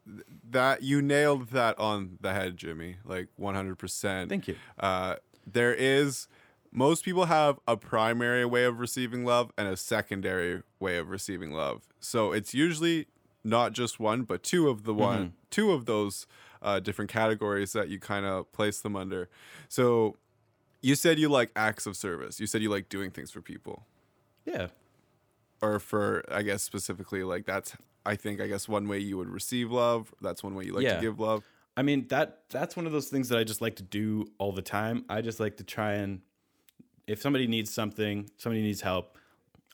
that you nailed that on the head, Jimmy. Like 100%. Thank you. Uh, there is most people have a primary way of receiving love and a secondary way of receiving love. So it's usually not just one, but two of the one, two of those uh, different categories that you kind of place them under. So you said you like acts of service. You said you like doing things for people, Yeah. or for I guess specifically like that's I think I guess one way you would receive love. That's one way you like Yeah. to give love. I mean that that's one of those things that I just like to do all the time. I just like to try and if somebody needs something, somebody needs help,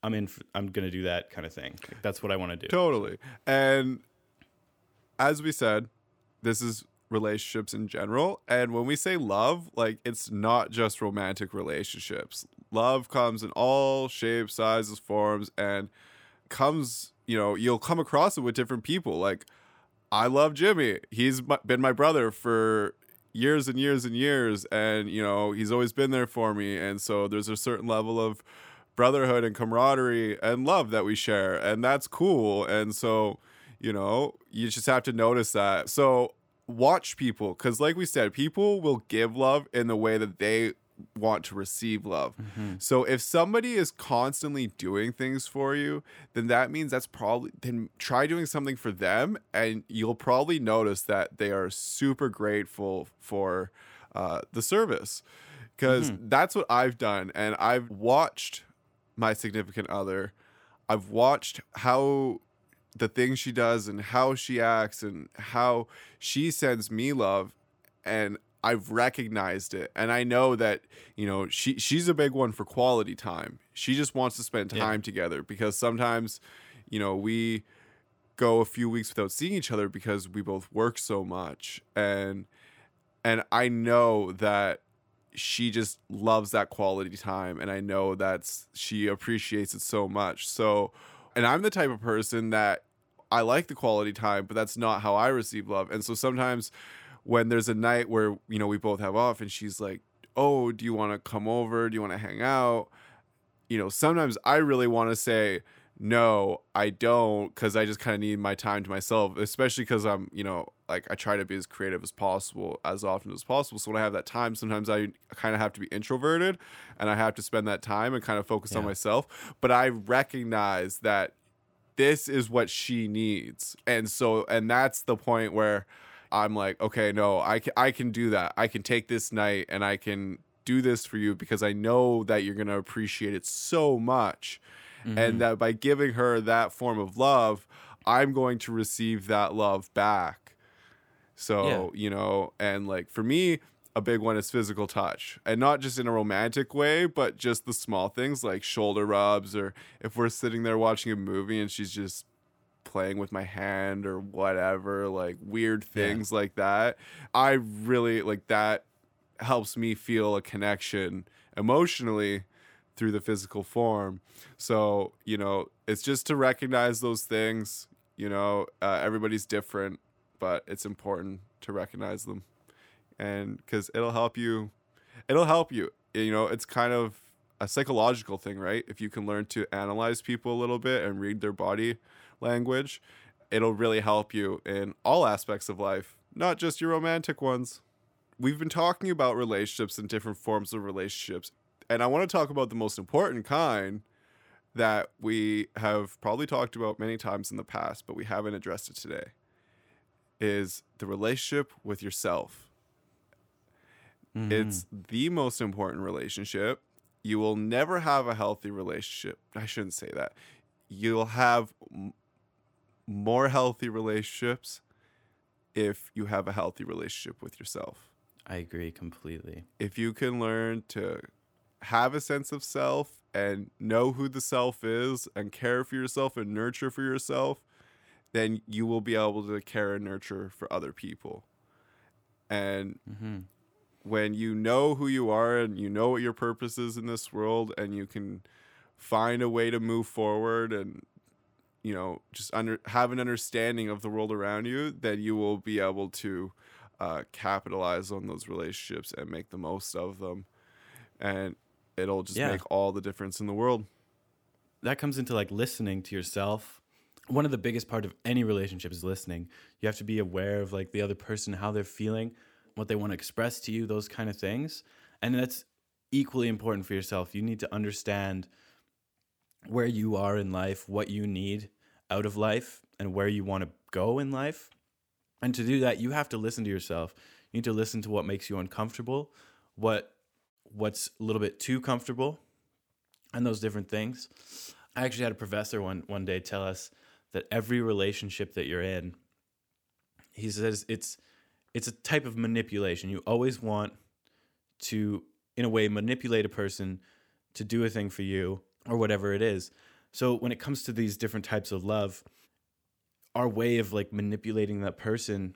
I'm in. I'm gonna do that kind of thing. Like, that's what I want to do. Totally. And as we said, this is relationships in general. And when we say love, like it's not just romantic relationships. Love comes in all shapes, sizes, forms, and comes, you know, you'll come across it with different people. Like, I love Jimmy. He's been my brother for years and years and years. And, you know, he's always been there for me. And so there's a certain level of brotherhood and camaraderie and love that we share. And that's cool. And so, you know, you just have to notice that. So watch people because, like we said, people will give love in the way that they want to receive love. So if somebody is constantly doing things for you, then that means that's probably then try doing something for them and you'll probably notice that they are super grateful for uh, the service. Because that's what I've done and I've watched my significant other. I've watched how the things she does and how she acts and how she sends me love and I've recognized it and I know that you know she she's a big one for quality time. She just wants to spend Yeah. time together because sometimes you know we go a few weeks without seeing each other because we both work so much and and I know that she just loves that quality time and I know that's she appreciates it so much. So and I'm the type of person that I like the quality time, but that's not how I receive love. And so sometimes when there's a night where, you know, we both have off and she's like, "Oh, do you want to come over? Do you want to hang out?" You know, sometimes I really want to say, "No, I don't," cuz I just kind of need my time to myself, especially cuz I'm, you know, like I try to be as creative as possible as often as possible. So when I have that time, sometimes I kind of have to be introverted and I have to spend that time and kind of focus on myself. But I recognize that this is what she needs. And so, and that's the point where I'm like, okay, no, I can, I can do that. I can take this night and I can do this for you because I know that you're going to appreciate it so much. And mm-hmm. that by giving her that form of love, I'm going to receive that love back. So, you know, and like for me, a big one is physical touch. And not just in a romantic way, but just the small things like shoulder rubs or if we're sitting there watching a movie and she's just playing with my hand or whatever, like weird Yeah. things like that. I really like that helps me feel a connection emotionally through the physical form. So, you know, it's just to recognize those things. You know, uh, everybody's different, but it's important to recognize them. And because it'll help you, it'll help you. You know, it's kind of a psychological thing, right? If you can learn to analyze people a little bit and read their body language, it'll really help you in all aspects of life, not just your romantic ones. We've been talking about relationships and different forms of relationships, and I want to talk about the most important kind that we have probably talked about many times in the past, but we haven't addressed it today. Is the relationship with yourself. Mm-hmm. It's the most important relationship. You will never have a healthy relationship. I shouldn't say that. You'll have more healthy relationships if you have a healthy relationship with yourself. I agree completely. If you can learn to have a sense of self and know who the self is and care for yourself and nurture for yourself, then you will be able to care and nurture for other people. And hmm when you know who you are and you know what your purpose is in this world and you can find a way to move forward and you know just under have an understanding of the world around you then you will be able to uh, capitalize on those relationships and make the most of them and it'll just Yeah. make all the difference in the world that comes into like listening to yourself. One of the biggest part of any relationship is listening. You have to be aware of like the other person, how they're feeling, what they want to express to you, those kind of things. And that's equally important for yourself. You need to understand where you are in life, what you need out of life, and where you want to go in life. And to do that, you have to listen to yourself. You need to listen to what makes you uncomfortable, what what's a little bit too comfortable, and those different things. I actually had a professor one one day tell us that every relationship that you're in, he says it's it's a type of manipulation. You always want to, in a way, manipulate a person to do a thing for you or whatever it is. So when it comes to these different types of love, our way of like manipulating that person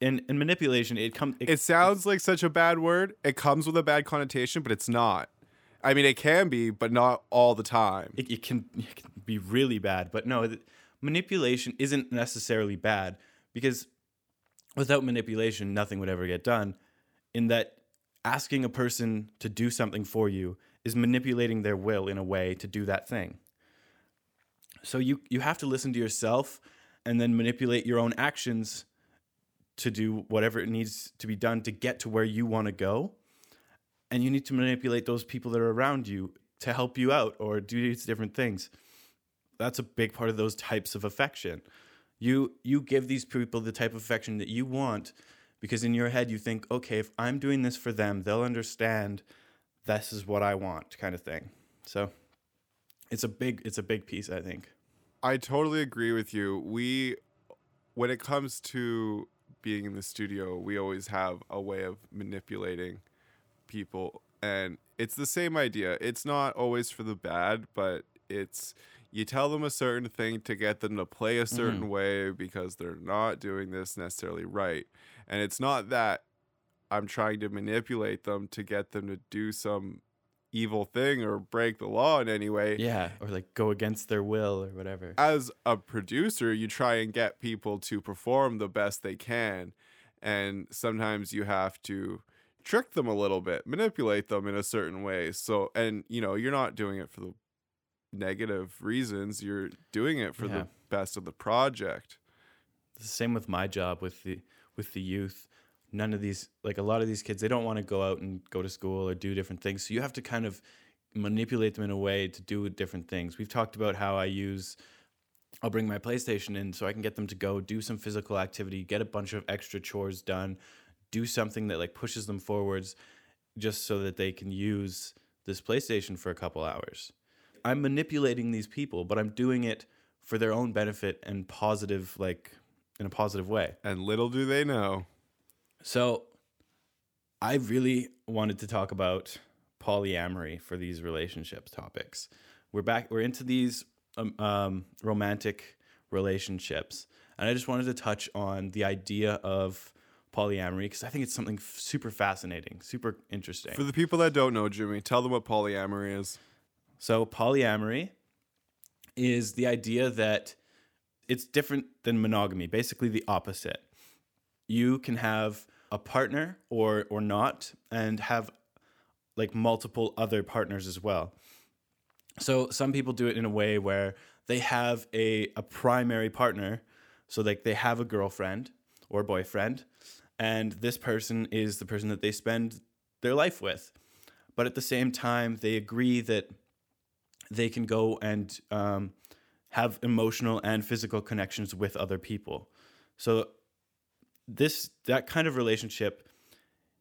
and, and manipulation, it comes it sounds like such a bad word it comes with a bad connotation but it's not i mean it can be but not all the time it, it can it can be really bad. But no, manipulation isn't necessarily bad because without manipulation, nothing would ever get done. In that, asking a person to do something for you is manipulating their will in a way to do that thing. So you you have to listen to yourself and then manipulate your own actions to do whatever it needs to be done to get to where you want to go. And you need to manipulate those people that are around you to help you out or do these different things. That's a big part of those types of affection. You you give these people the type of affection that you want because in your head you think okay if i'm doing this for them they'll understand this is what i want kind of thing so it's a big it's a big piece i think I totally agree with you. We, when it comes to being in the studio, we always have a way of manipulating people. And it's the same idea. It's not always for the bad, but it's you tell them a certain thing to get them to play a certain mm-hmm. way because they're not doing this necessarily right. And it's not that I'm trying to manipulate them to get them to do some evil thing or break the law in any way yeah or like go against their will or whatever as a producer, you try and get people to perform the best they can. And sometimes you have to trick them a little bit, manipulate them in a certain way. So, and you know, you're not doing it for the negative reasons, you're doing it for Yeah. the best of the project. the same with my job with the with the youth none of these like a lot of these kids they don't want to go out and go to school or do different things. So you have to kind of manipulate them in a way to do different things. We've talked about how i use i'll bring my playstation in so i can get them to go do some physical activity get a bunch of extra chores done do something that like pushes them forwards just so that they can use this playstation for a couple hours. I'm manipulating these people but i'm doing it for their own benefit and positive like in a positive way. And little do they know. So I really wanted to talk about polyamory for these relationships topics. We're back we're into these um, um, romantic relationships and I just wanted to touch on the idea of polyamory because I think it's something f- super fascinating, super interesting. For the people that don't know, Jimmy, tell them what polyamory is. So polyamory is the idea that it's different than monogamy, basically the opposite. You can have a partner or or not and have like multiple other partners as well. So some people do it in a way where they have a a primary partner, so like they have a girlfriend or boyfriend and this person is the person that they spend their life with. But at the same time, they agree that they can go and um, have emotional and physical connections with other people. So this that kind of relationship,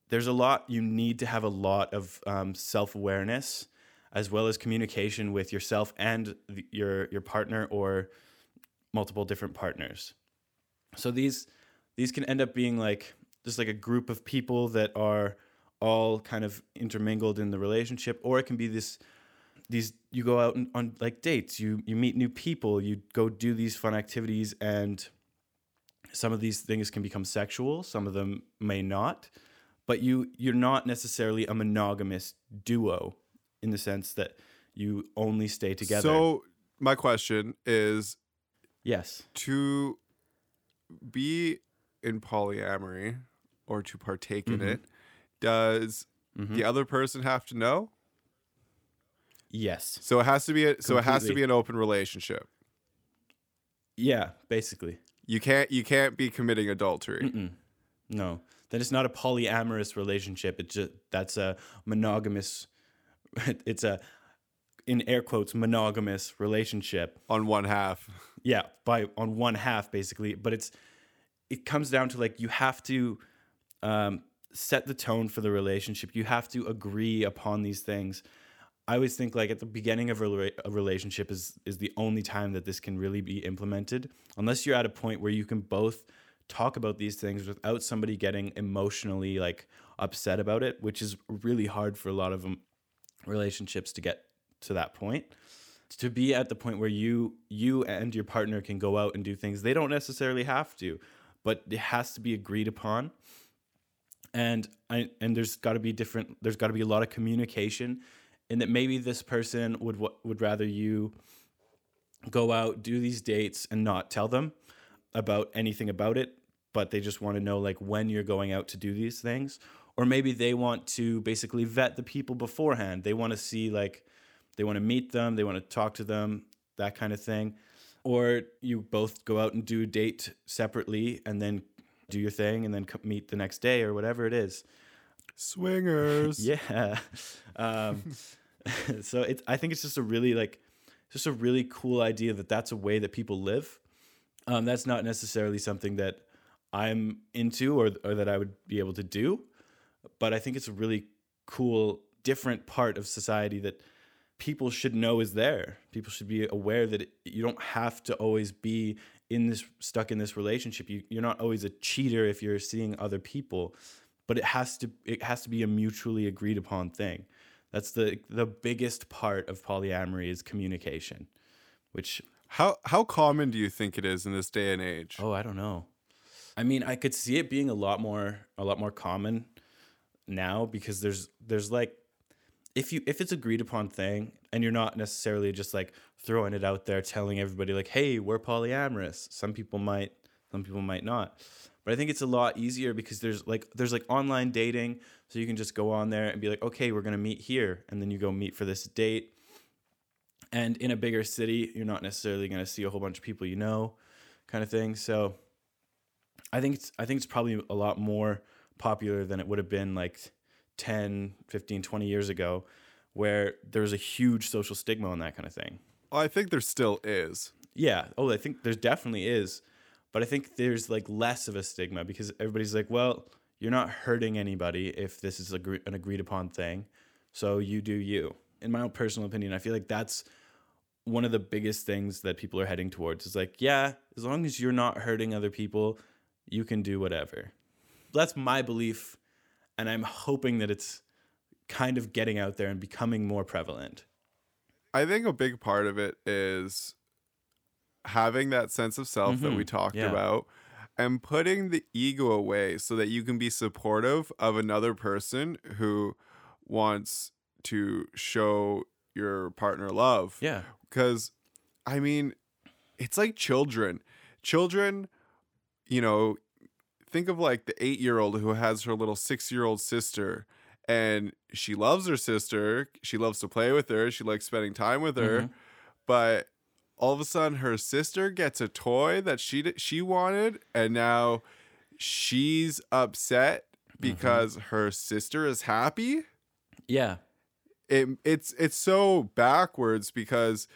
there's a lot you need to have a lot of um, self awareness as well as communication with yourself and the, your your partner or multiple different partners. So these these can end up being like just like a group of people that are all kind of intermingled in the relationship, or it can be this these you go out and, on like dates you you meet new people you go do these fun activities and some of these things can become sexual some of them may not but you you're not necessarily a monogamous duo in the sense that you only stay together So, my question is Yes. to be in polyamory or to partake in Mhm. it, does Mhm. the other person have to know? Yes. So it has to be a, so it has to be an open relationship. Yeah, basically. You can't you can't be committing adultery. Mm-mm. No. Then it's not a polyamorous relationship. It's just that's a monogamous (laughs) it's a in air quotes monogamous relationship. on one half. Yeah, by on one half basically, but it's it comes down to like you have to um, set the tone for the relationship. You have to agree upon these things. I always think like at the beginning of a, rela- a relationship is is the only time that this can really be implemented, unless you're at a point where you can both talk about these things without somebody getting emotionally like upset about it, which is really hard for a lot of relationships to get to that point. To be at the point where you you and your partner can go out and do things they don't necessarily have to but it has to be agreed upon. And I, and there's got to be different there's got to be a lot of communication and that maybe this person would would rather you go out do these dates and not tell them about anything about it but they just want to know like when you're going out to do these things. Or maybe they want to basically vet the people beforehand. They want to see like they want to meet them they want to talk to them that kind of thing. Or you both go out and do a date separately and then do your thing and then meet the next day or whatever it is. Swingers. (laughs) yeah. Um, (laughs) so it's i think it's just a really like just a really cool idea that that's a way that people live. Um, that's not necessarily something that i'm into or, or that i would be able to do but i think it's a really cool different part of society that people should know is there. People should be aware that it, you don't have to always be in this stuck in this relationship. You, you're not always a cheater if you're seeing other people but it has to it has to be a mutually agreed upon thing that's the the biggest part of polyamory is communication which How how common do you think it is in this day and age? oh i don't know. I mean i could see it being a lot more a lot more common now because there's there's like if you if it's agreed upon thing and you're not necessarily just like throwing it out there telling everybody like hey we're polyamorous. Some people might some people might not but i think it's a lot easier because there's like there's like online dating. So you can just go on there and be like okay we're going to meet here. And then you go meet for this date. And in a bigger city you're not necessarily going to see a whole bunch of people you know kind of thing. So i think it's i think it's probably a lot more popular than it would have been like 10 15 20 years ago where there was a huge social stigma on that kind of thing. I think there still is. yeah. Oh i think there definitely is but i think there's like less of a stigma because everybody's like well you're not hurting anybody if this is agree- an agreed upon thing. So you do you. In my own personal opinion i feel like that's one of the biggest things that people are heading towards is like yeah as long as you're not hurting other people you can do whatever. That's my belief and i'm hoping that it's kind of getting out there and becoming more prevalent. I think a big part of it is having that sense of self that we Mhm. talked Yeah. about and putting the ego away so that you can be supportive of another person who wants to show your partner love. yeah Because, I mean, it's like children. Children, you know, think of like the eight year old who has her little six year old sister and she loves her sister. She loves to play with her. She likes spending time with her. Mhm. But all of a sudden, her sister gets a toy that she she wanted, and now she's upset mm-hmm. because her sister is happy? Yeah. It it's it's so backwards because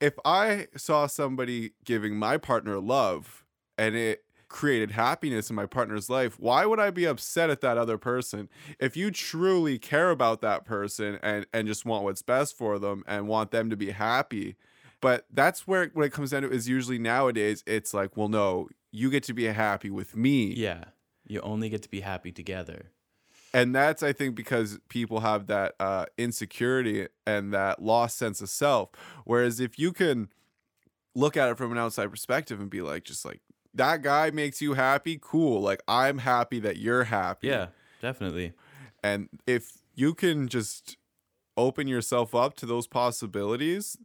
if I saw somebody giving my partner love and it created happiness in my partner's life, why would I be upset at that other person? If you truly care about that person and and just want what's best for them and want them to be happy, but that's where when it comes down to is usually nowadays it's like, well, no, you get to be happy with me. Yeah. You only get to be happy together. and that's i think because people have that uh, insecurity and that lost sense of self whereas if you can look at it from an outside perspective and be like just like that guy makes you happy cool like i'm happy that you're happy Yeah, definitely. and if you can just open yourself up to those possibilities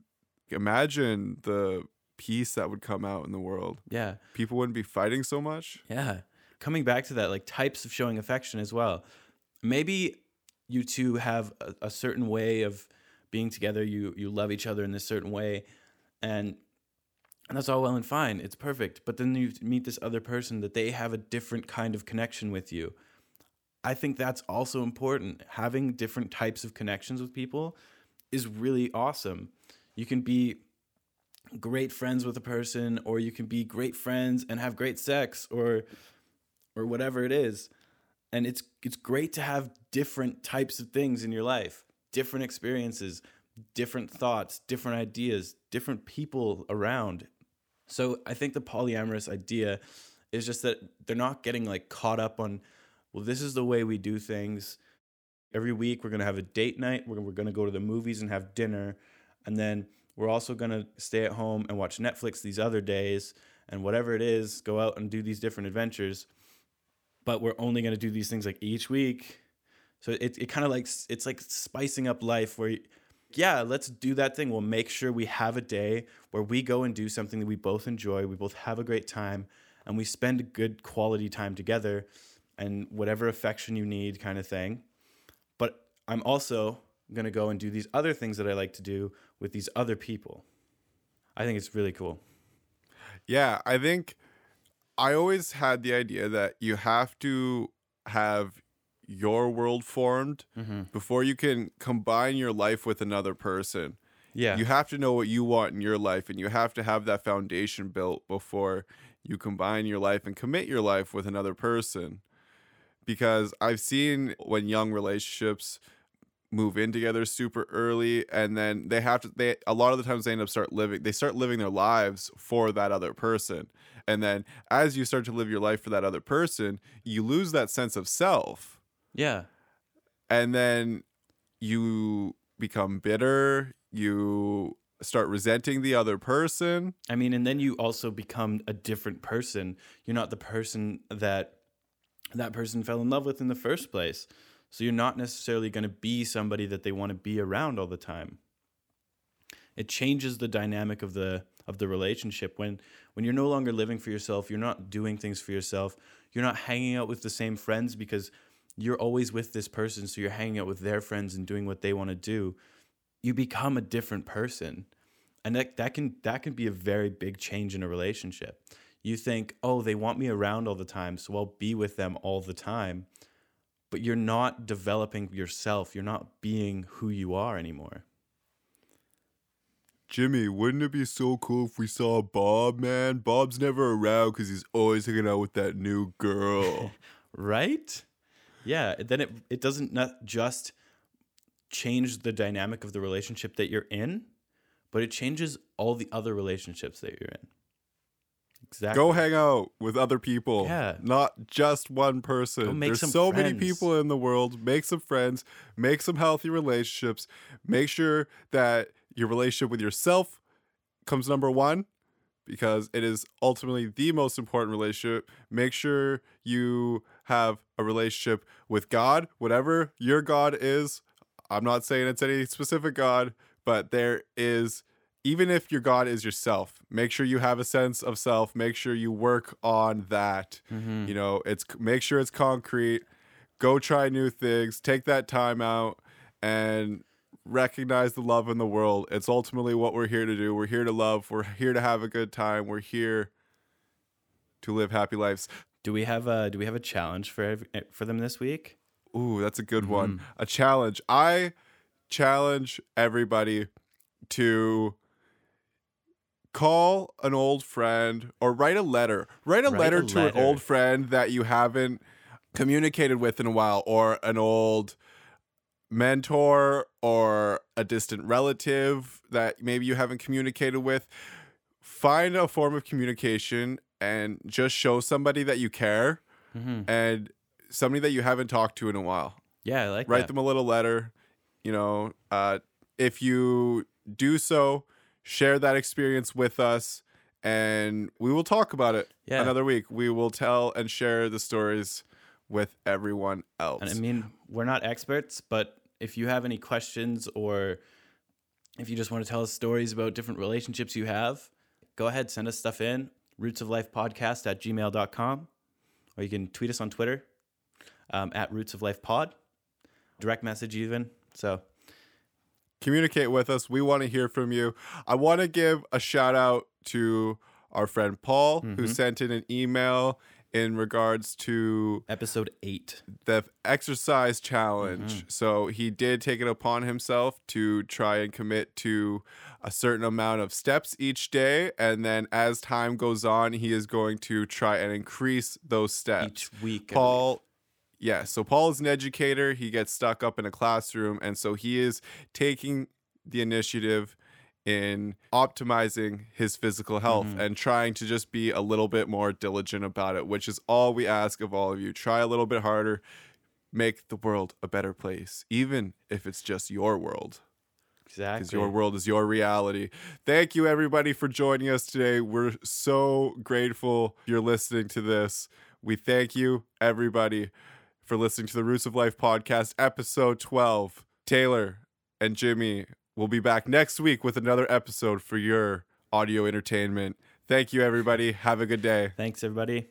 imagine the peace that would come out in the world. Yeah. People wouldn't be fighting so much. Yeah. Coming back to that, like types of showing affection as well. Maybe you two have a, a certain way of being together. You you love each other in this certain way, and and that's all well and fine. It's perfect. But then you meet this other person that they have a different kind of connection with you. I think that's also important. Having different types of connections with people is really awesome. You can be great friends with a person or you can be great friends and have great sex or or whatever it is. And it's it's great to have different types of things in your life, different experiences, different thoughts, different ideas, different people around. So I think the polyamorous idea is just that they're not getting like caught up on well this is the way we do things. Every week we're going to have a date night, we're, we're going to go to the movies and have dinner and then we're also going to stay at home and watch Netflix these other days and whatever it is, go out and do these different adventures. But we're only going to do these things like each week. So it, it kind of like, it's like spicing up life where, yeah, let's do that thing. We'll make sure we have a day where we go and do something that we both enjoy. We both have a great time and we spend good quality time together and whatever affection you need kind of thing. But I'm also going to go and do these other things that I like to do with these other people. I think it's really cool. Yeah, I think I always had the idea that you have to have your world formed Mm-hmm. before you can combine your life with another person. Yeah. You have to know what you want in your life and you have to have that foundation built before you combine your life and commit your life with another person. Because I've seen when young relationships move in together super early and then they have to they a lot of the times they end up start living they start living their lives for that other person and then as you start to live your life for that other person you lose that sense of self yeah. and then you become bitter you start resenting the other person I mean, and then you also become a different person. You're not the person that that person fell in love with in the first place. So you're not necessarily going to be somebody that they want to be around all the time. It changes the dynamic of the of the relationship when when you're no longer living for yourself, you're not doing things for yourself. You're not hanging out with the same friends because you're always with this person, so you're hanging out with their friends and doing what they want to do. You become a different person and that, that can that can be a very big change in a relationship you think oh they want me around all the time so i'll be with them all the time but you're not developing yourself. You're not being who you are anymore. Jimmy wouldn't it be so cool if we saw bob man? Bob's never around because he's always hanging out with that new girl. (laughs) Right? Yeah then it it doesn't not just change the dynamic of the relationship that you're in but it changes all the other relationships that you're in exactly Go hang out with other people. Yeah. Not just one person. There's some so many people in the world. Make some friends. Make some healthy relationships. Make sure that your relationship with yourself comes number one because it is ultimately the most important relationship. Make sure you have a relationship with God, whatever your God is. I'm not saying it's any specific God, but there is even if your God is yourself, make sure you have a sense of self. Make sure you work on that. Mhm. You know, it's make sure it's concrete. Go try new things. Take that time out and recognize the love in the world. It's ultimately what we're here to do. We're here to love. We're here to have a good time. We're here to live happy lives. do we have a do we have a challenge for every, for them this week Ooh, that's a good one. A challenge. I challenge everybody to call an old friend or write a letter. Write a Write letter a to an old friend that you haven't communicated with in a while or an old mentor or a distant relative that maybe you haven't communicated with. Find a form of communication and just show somebody that you care mm-hmm. and somebody that you haven't talked to in a while. yeah i like Write that. them a little letter. You know, uh, if you do so, share that experience with us and we will talk about it Yeah. another week. We will tell and share the stories with everyone else. And I mean, we're not experts, but if you have any questions or if you just want to tell us stories about different relationships you have, go ahead, send us stuff in. Roots of Life Podcast at gmail.com. Or you can tweet us on Twitter um, at Roots of Life Pod. Direct message, even. So, communicate with us. We want to hear from you. I want to give a shout out to our friend Paul, who mm-hmm. sent in an email in regards to episode eight. the exercise challenge. Mm-hmm. So he did take it upon himself to try and commit to a certain amount of steps each day. And then as time goes on, he is going to try and increase those steps. Each week. Paul, yeah. So Paul is an educator. He gets stuck up in a classroom, and so he is taking the initiative in optimizing his physical health mm-hmm. and trying to just be a little bit more diligent about it, which is all we ask of all of you. Try a little bit harder. Make the world a better place, even if it's just your world because your world is your reality. Thank you, everybody, for joining us today. We're so grateful you're listening to this. We thank you, everybody, for listening to the Roots of Life podcast, episode 12. Taylor and Jimmy will be back next week with another episode for your audio entertainment. Thank you, everybody. Have a good day. Thanks, everybody.